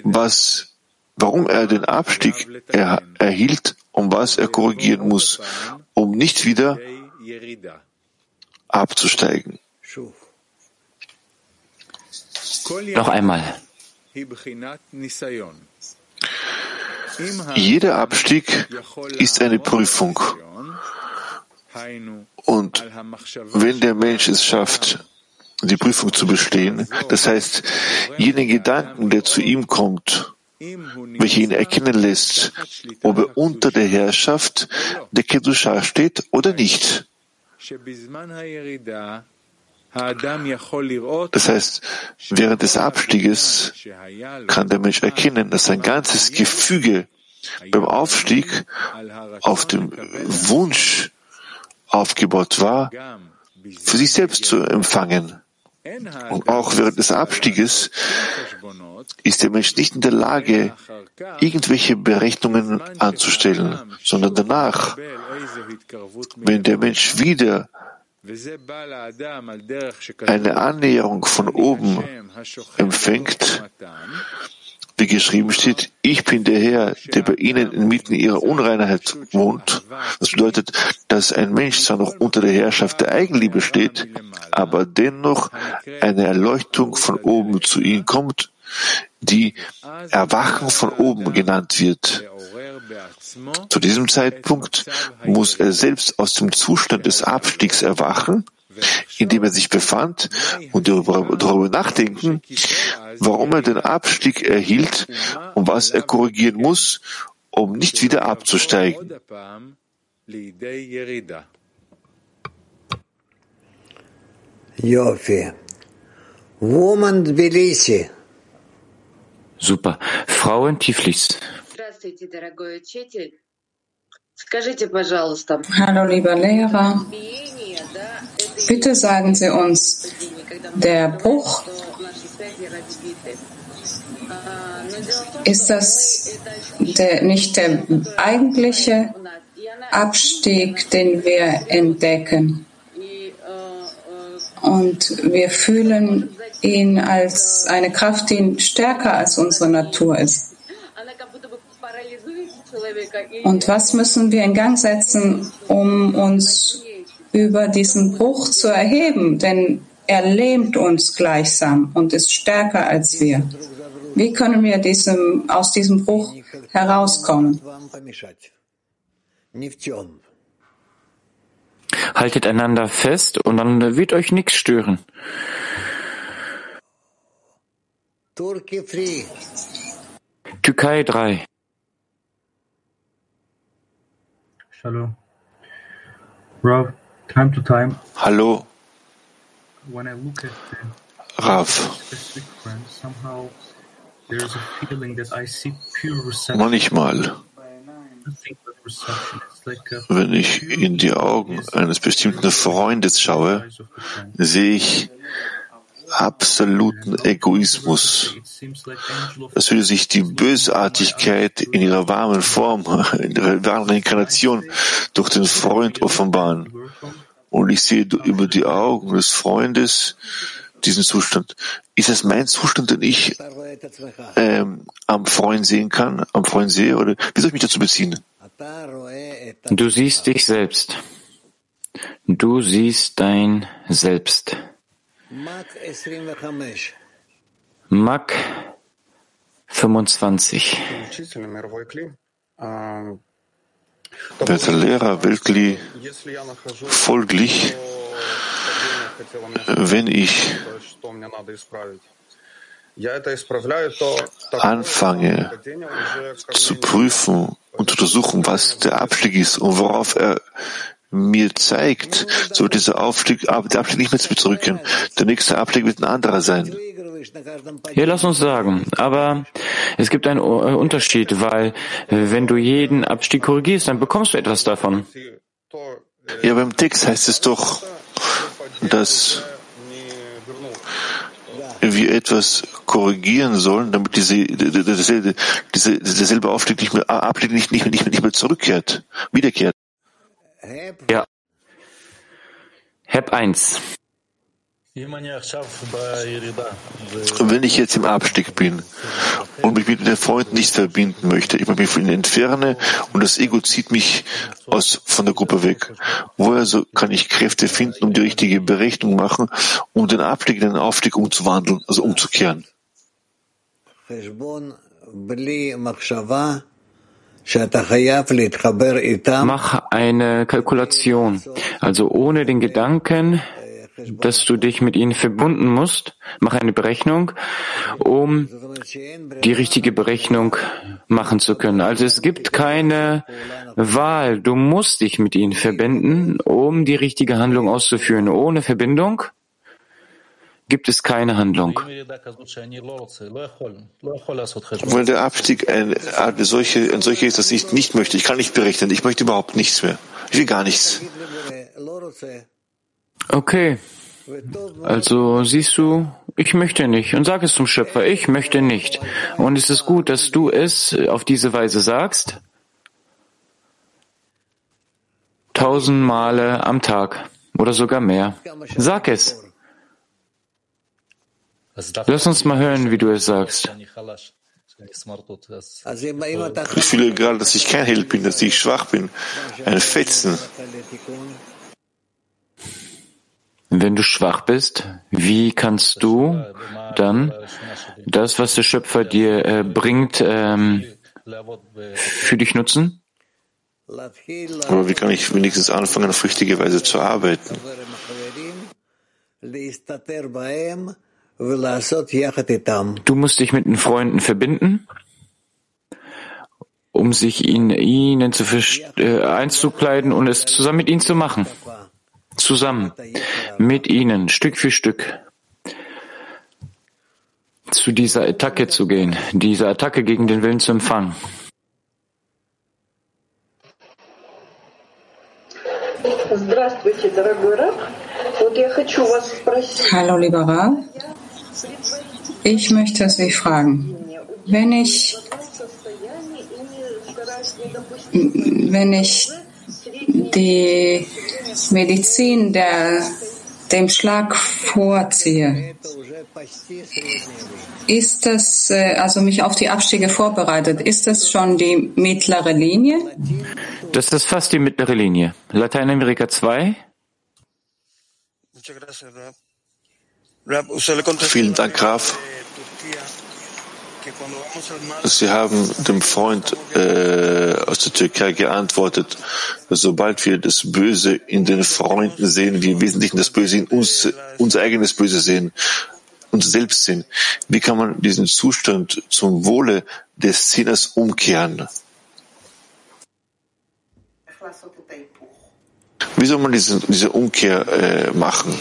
Speaker 2: was, warum er den Abstieg er, erhielt und was er korrigieren muss, um nicht wieder abzusteigen.
Speaker 1: Noch einmal.
Speaker 2: Jeder Abstieg ist eine Prüfung. Und wenn der Mensch es schafft, die Prüfung zu bestehen, das heißt, jenen Gedanken, der zu ihm kommt, welcher ihn erkennen lässt, ob er unter der Herrschaft der Kedusha steht oder nicht. Das heißt, während des Abstieges kann der Mensch erkennen, dass sein ganzes Gefüge beim Aufstieg auf dem Wunsch aufgebaut war, für sich selbst zu empfangen. Und auch während des Abstieges ist der Mensch nicht in der Lage, irgendwelche Berechnungen anzustellen, sondern danach, wenn der Mensch wieder eine Annäherung von oben empfängt, wie geschrieben steht, ich bin der Herr, der bei ihnen inmitten ihrer Unreinheit wohnt. Das bedeutet, dass ein Mensch zwar noch unter der Herrschaft der Eigenliebe steht, aber dennoch eine Erleuchtung von oben zu ihnen kommt, die Erwachen von oben genannt wird. Zu diesem Zeitpunkt muss er selbst aus dem Zustand des Abstiegs erwachen, in dem er sich befand, und darüber, darüber nachdenken, warum er den Abstieg erhielt und was er korrigieren muss, um nicht wieder abzusteigen.
Speaker 5: Jofi. Woman Tbilisi.
Speaker 1: Super. Frau in Tiflis.
Speaker 13: Здравствуйте, дорогой учитель. Скажите, пожалуйста.
Speaker 3: Hallo, lieber Lehrer. Bitte sagen Sie uns, der Bruch, ist das der, nicht der eigentliche Abstieg, den wir entdecken? Und wir fühlen ihn als eine Kraft, die stärker als unsere Natur ist. Und was müssen wir in Gang setzen, um uns über diesen Bruch zu erheben? Denn er lähmt uns gleichsam und ist stärker als wir. Wie können wir diesem, aus diesem Bruch herauskommen?
Speaker 1: Haltet einander fest und dann wird euch nichts stören. Türkei 3.
Speaker 14: Hallo. Rav, time to time.
Speaker 2: Hallo.
Speaker 14: When I look at the
Speaker 2: Rav.
Speaker 14: specific friend, somehow there is a feeling that I see pure reception.
Speaker 2: Manchmal, wenn ich in die Augen eines bestimmten Freundes schaue, sehe ich absoluten Egoismus. Es würde sich die Bösartigkeit in ihrer warmen Form, in ihrer wahren Inkarnation durch den Freund offenbaren. Und ich sehe über die Augen des Freundes diesen Zustand. Ist das mein Zustand, den ich ähm, am Freund sehen kann, am Freund sehe? Oder wie soll ich mich dazu beziehen?
Speaker 1: Du siehst dich selbst. Du siehst dein Selbst. Mak 25.
Speaker 2: Werter Lehrer, Weltkli, folglich, wenn ich anfange zu prüfen und zu untersuchen, was der Abstieg ist und worauf er mir zeigt, so wird dieser Aufstieg, der Abstieg nicht mehr zurückkehren. Der nächste Abstieg wird ein anderer sein.
Speaker 1: Ja, lass uns sagen. Aber es gibt einen Unterschied, weil wenn du jeden Abstieg korrigierst, dann bekommst du etwas davon.
Speaker 2: Ja, beim Text heißt es doch, dass wir etwas korrigieren sollen, damit diese, diese, diese, derselbe Aufstieg nicht mehr, Abstieg nicht, nicht, nicht, nicht mehr zurückkehrt, wiederkehrt.
Speaker 1: Ja. Heb 1.
Speaker 2: Wenn ich jetzt im Abstieg bin und mich mit den Freunden nicht verbinden möchte, ich mich von ihnen entferne und das Ego zieht mich aus, von der Gruppe weg. Woher also kann ich Kräfte finden, um die richtige Berechnung machen, um den Abstieg in einen Aufstieg umzuwandeln, also umzukehren?
Speaker 1: Mach eine Kalkulation, also ohne den Gedanken, dass du dich mit ihnen verbunden musst. Mach eine Berechnung, um die richtige Berechnung machen zu können. Also es gibt keine Wahl. Du musst dich mit ihnen verbinden, um die richtige Handlung auszuführen. Ohne Verbindung gibt es keine Handlung.
Speaker 2: Weil der Abstieg ein, eine solche, ein solcher ist, dass ich nicht möchte. Ich kann nicht berechnen. Ich möchte überhaupt nichts mehr. Ich will gar nichts.
Speaker 1: Okay. Also siehst du, ich möchte nicht. Und sag es zum Schöpfer, ich möchte nicht. Und es ist gut, dass du es auf diese Weise sagst. Tausend Male am Tag oder sogar mehr. Sag es. Lass uns mal hören, wie du es sagst.
Speaker 2: Ich fühle gerade, dass ich kein Held bin, dass ich schwach bin. Ein Fetzen.
Speaker 1: Wenn du schwach bist, wie kannst du dann das, was der Schöpfer dir äh, bringt, ähm, für dich nutzen?
Speaker 2: Aber wie kann ich wenigstens anfangen, auf richtige Weise zu arbeiten?
Speaker 1: Du musst dich mit den Freunden verbinden, um sich in ihnen zu äh, einzukleiden und es zusammen mit ihnen zu machen zusammen mit ihnen Stück für Stück zu dieser Attacke zu gehen, dieser Attacke gegen den Willen zu empfangen.
Speaker 3: Hallo, lieber Rav. Ich möchte Sie fragen, wenn ich, wenn ich die Medizin der dem Schlag vorziehe, ist das, äh, also mich auf die Abstiege vorbereitet, ist das schon die mittlere Linie?
Speaker 1: Das ist fast die mittlere Linie. Lateinamerika 2.
Speaker 2: Vielen Dank, Graf. Sie haben dem Freund äh, aus der Türkei geantwortet, sobald wir das Böse in den Freunden sehen, wir im Wesentlichen das Böse in uns, unser eigenes Böse sehen, uns selbst sehen. Wie kann man diesen Zustand zum Wohle des Sinners umkehren? Wie soll man diese, diese Umkehr äh, machen?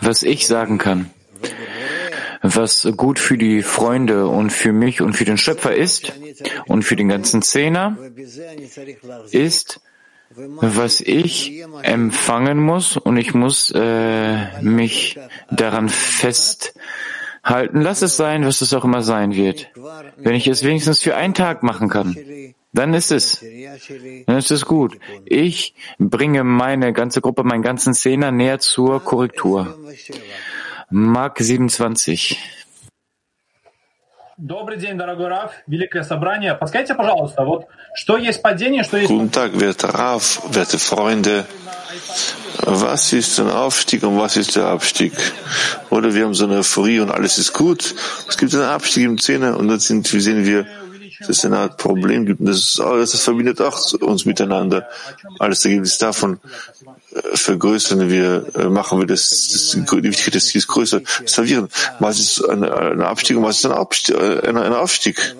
Speaker 1: Was ich sagen kann, was gut für die Freunde und für mich und für den Schöpfer ist und für den ganzen Zehner, ist, was ich empfangen muss und ich muss äh, mich daran festhalten. Lass es sein, was es auch immer sein wird. Wenn ich es wenigstens für einen Tag machen kann, dann ist es, dann ist es gut. Ich bringe meine ganze Gruppe, meinen ganzen Zehner näher zur Korrektur. Mark 27.
Speaker 15: Добрый день, дорогой Раф, великое собрание. Подскажите, пожалуйста, вот что есть падение, что есть...
Speaker 2: Guten Tag, werte Raf, werte Freunde. Was ist ein Aufstieg und was ist der Abstieg? Oder wir haben so eine Euphorie und alles ist gut. Es gibt einen Abstieg im Zehner und dann sind, wie sehen wir, dass es eine Art Problem gibt. Und das, ist, das verbindet auch uns miteinander. Alles Ergebnis davon äh, vergrößern wir, äh, machen wir das, das die Wichtigkeit des Ziels größer. Das verwirren. Was ist ein, ein Abstieg und was ist ein Aufstieg? Äh, ein, ein Aufstieg?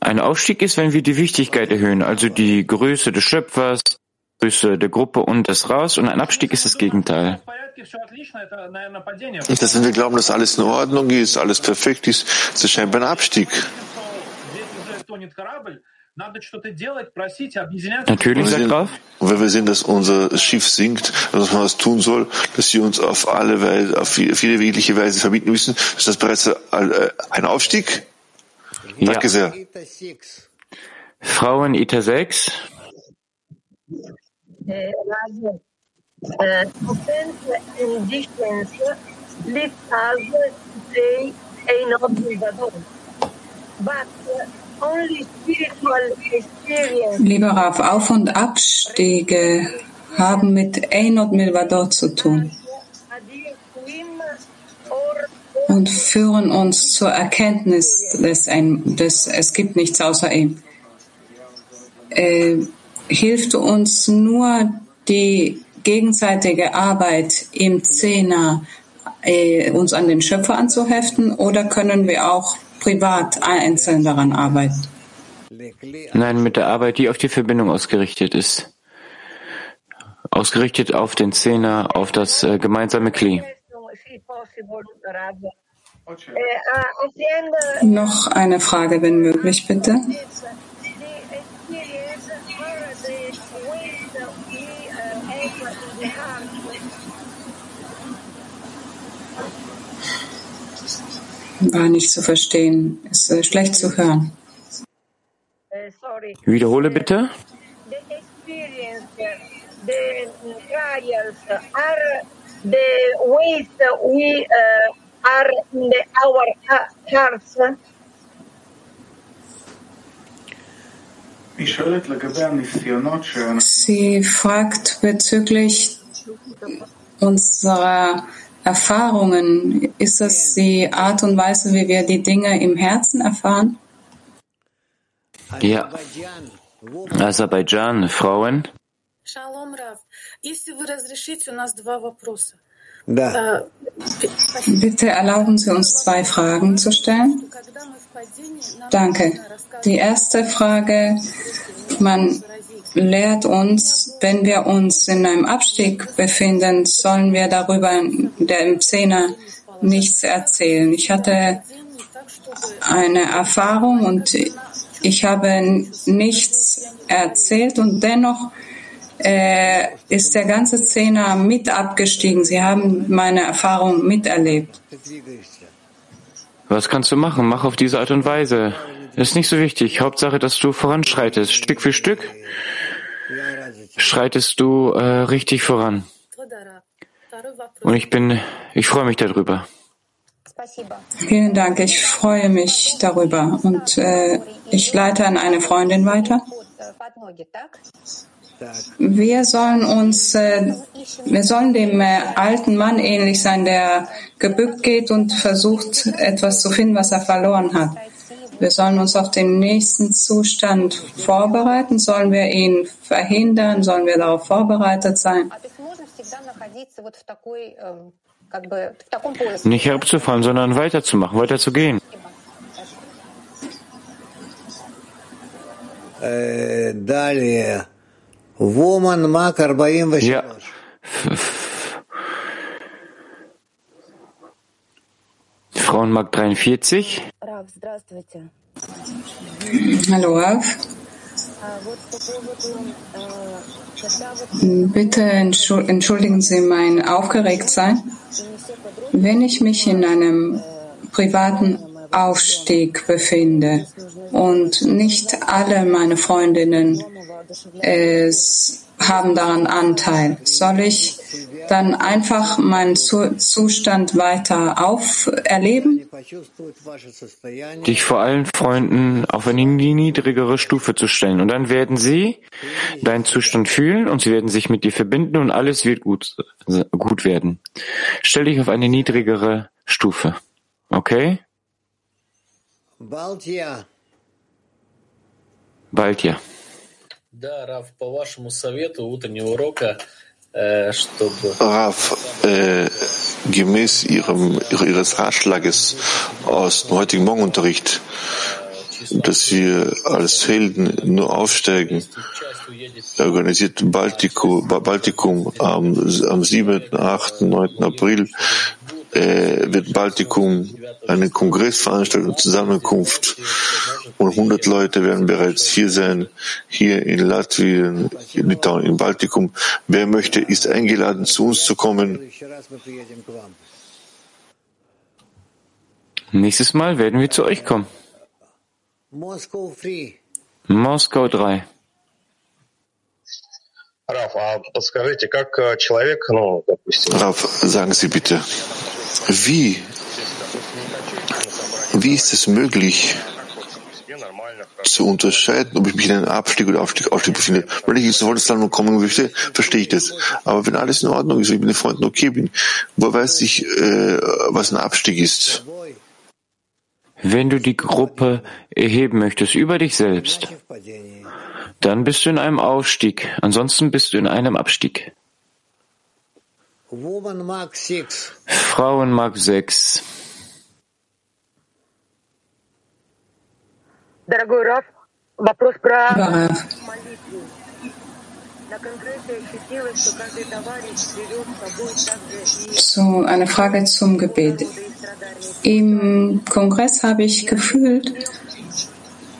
Speaker 1: Ein Aufstieg ist, wenn wir die Wichtigkeit erhöhen, also die Größe des Schöpfers, Größe der Gruppe und des Raus. Und ein Abstieg ist das Gegenteil.
Speaker 2: Und das, wenn wir glauben, dass alles in Ordnung ist, alles perfekt ist, das ist scheinbar ein Abstieg.
Speaker 1: Natürlich, sagt Graf.
Speaker 2: Und wenn wir sehen, dass unser Schiff sinkt, dass man was tun soll, dass sie uns auf alle Weise, auf viele wegliche Weise verbieten müssen, ist das bereits ein Aufstieg? Ja. Danke sehr.
Speaker 1: Frauen ITA 6.
Speaker 3: But Lieber Rav, Auf- und Abstiege haben mit Einot Milvador zu tun. Und führen uns zur Erkenntnis, dass, ein, dass es gibt nichts außer ihm. Äh, hilft uns nur die gegenseitige Arbeit im Zehner, äh, uns an den Schöpfer anzuheften, oder können wir auch privat einzeln daran arbeiten?
Speaker 1: Nein, mit der Arbeit, die auf die Verbindung ausgerichtet ist. Ausgerichtet auf den Zehner, auf das äh, gemeinsame Kli.
Speaker 3: Noch eine Frage, wenn möglich, bitte. War nicht zu verstehen. Ist äh, schlecht zu hören.
Speaker 1: Wiederhole bitte.
Speaker 3: Sie fragt bezüglich unserer Erfahrungen. Ist das die Art und Weise, wie wir die Dinge im Herzen erfahren?
Speaker 1: Ja. Aserbaidschan, Frauen.
Speaker 16: Shalom, Rav. Если вы разрешите, у нас два вопроса.
Speaker 3: Da. Bitte erlauben Sie uns zwei Fragen zu stellen. Danke. Die erste Frage, man lehrt uns, wenn wir uns in einem Abstieg befinden, sollen wir darüber dem Zehner nichts erzählen. Ich hatte eine Erfahrung und ich habe nichts erzählt und dennoch äh, ist der ganze Zehner mit abgestiegen. Sie haben meine Erfahrung miterlebt.
Speaker 1: Was kannst du machen? Mach auf diese Art und Weise. Ist nicht so wichtig. Hauptsache, dass du voranschreitest, Stück für Stück. Schreitest du äh, richtig voran. Und ich bin, ich freue mich darüber.
Speaker 3: Vielen Dank, ich freue mich darüber. Und äh, ich leite an eine Freundin weiter. Wir sollen uns, äh, wir sollen dem äh, alten Mann ähnlich sein, der gebückt geht und versucht, etwas zu finden, was er verloren hat. Wir sollen uns auf den nächsten Zustand vorbereiten. Sollen wir ihn verhindern? Sollen wir darauf vorbereitet sein?
Speaker 1: Nicht herabzufallen, sondern weiterzumachen, weiterzugehen.
Speaker 5: Äh, Woman Mark 43.
Speaker 1: Ja. Frauenmarkt 43.
Speaker 3: Hallo, Rav. Bitte entschuldigen Sie mein Aufgeregtsein. Wenn ich mich in einem privaten Aufstieg befinde und nicht alle meine Freundinnen es haben daran Anteil. Soll ich dann einfach meinen Zustand weiter auferleben?
Speaker 1: Dich vor allen Freunden auf eine niedrigere Stufe zu stellen. Und dann werden sie deinen Zustand fühlen und sie werden sich mit dir verbinden und alles wird gut, gut werden. Stell dich auf eine niedrigere Stufe. Okay?
Speaker 5: Bald ja.
Speaker 1: Bald ja.
Speaker 17: Да, Раф, по вашему совету утреннего урока, äh,
Speaker 2: Rav, äh, gemäß ihrem, Ihres Ratschlages aus dem heutigen Morgenunterricht, dass wir als Helden nur aufsteigen, organisiert Baltikum, Baltikum am, am 7., 8., 9. April äh, wird Baltikum einen Kongress veranstalten, Zusammenkunft. Und 100 Leute werden bereits hier sein, hier in Latvien, in Litauen, in Baltikum. Wer möchte, ist eingeladen, zu uns zu kommen.
Speaker 1: Nächstes Mal werden wir zu euch kommen. Moskau 3.
Speaker 2: Rav, sagen Sie bitte, wie, wie ist es möglich, zu unterscheiden, ob ich mich in einem Abstieg oder Aufstieg, Aufstieg befinde. Wenn ich ins Volksland kommen möchte, verstehe ich das. Aber wenn alles in Ordnung ist, wenn ich mit den Freunden okay bin, wo weiß ich, äh, was ein Abstieg ist?
Speaker 1: Wenn du die Gruppe erheben möchtest über dich selbst, dann bist du in einem Aufstieg. Ansonsten bist du in einem Abstieg. Frauenmark 6.
Speaker 12: Дорогой Раф, вопрос про
Speaker 3: молитву.
Speaker 12: На конкрете ощутилось, что каждый товарищ привел с собой также и
Speaker 3: So, eine Frage zum Gebet. Im Kongress habe ich gefühlt,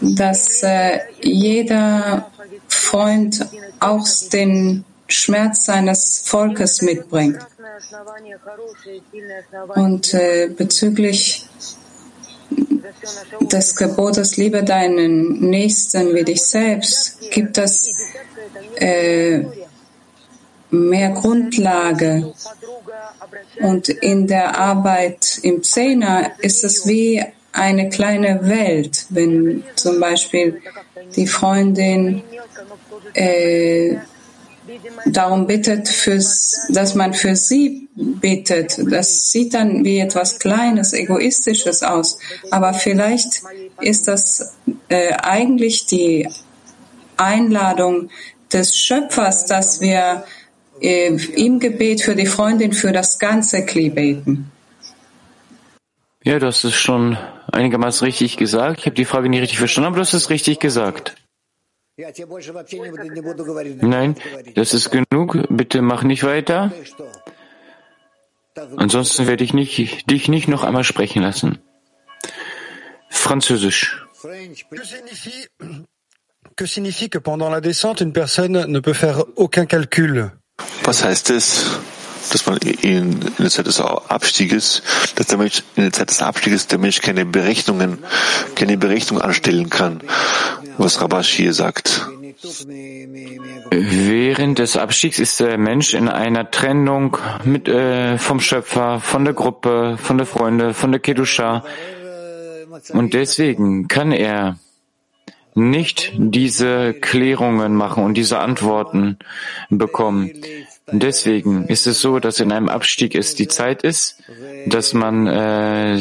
Speaker 3: dass äh, jeder Freund auch den Schmerz seines Volkes mitbringt. Und äh, bezüglich des Gebotes, liebe deinen Nächsten wie dich selbst, gibt es äh, mehr Grundlage. Und in der Arbeit im Zehner ist es wie eine kleine Welt, wenn zum Beispiel die Freundin äh, darum bittet, fürs, dass man für sie bittet. Das sieht dann wie etwas Kleines, Egoistisches aus. Aber vielleicht ist das äh, eigentlich die Einladung des Schöpfers, dass wir äh, im Gebet für die Freundin für das ganze Kli beten.
Speaker 1: Ja, du hast es schon einigermaßen richtig gesagt. Ich habe die Frage nicht richtig verstanden, aber du hast es richtig gesagt. Nein, das ist genug. Bitte mach nicht weiter. Ansonsten werde ich nicht, dich nicht noch einmal sprechen lassen. Französisch.
Speaker 18: Que signifie que pendant la descente, une personne ne peut faire aucun calcul?
Speaker 2: Was heißt es, dass man in, in der Zeit des Abstieges, dass der Mensch in der Zeit des Abstieges der Mensch keine Berechnungen, keine Berechnung anstellen kann, was Rabash hier sagt?
Speaker 1: Während des Abstiegs ist der Mensch in einer Trennung mit, äh, vom Schöpfer, von der Gruppe, von der Freunde, von der Kedusha. Und deswegen kann er nicht diese Klärungen machen und diese Antworten bekommen. Deswegen ist es so, dass in einem Abstieg es die Zeit ist, dass man äh,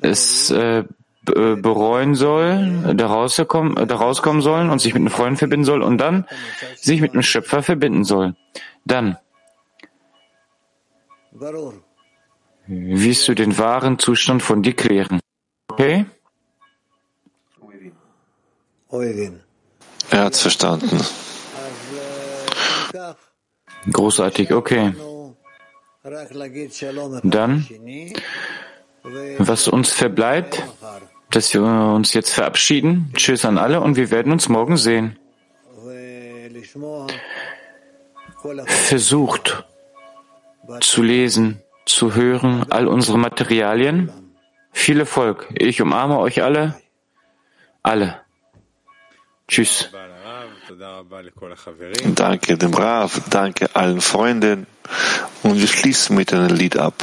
Speaker 1: es äh, bereuen soll, da rauskommen, da rauskommen sollen und sich mit einem Freund verbinden soll und dann sich mit dem Schöpfer verbinden soll. Dann wirst du den wahren Zustand von dir klären. Okay?
Speaker 19: Er hat's verstanden.
Speaker 1: Großartig, okay. Dann, was uns verbleibt, dass wir uns jetzt verabschieden. Tschüss an alle und wir werden uns morgen sehen. Versucht zu lesen, zu hören, all unsere Materialien. Viel Erfolg. Ich umarme euch alle. Alle. Tschüss.
Speaker 19: Danke dem Rav, danke allen Freunden und wir schließen mit einem Lied ab.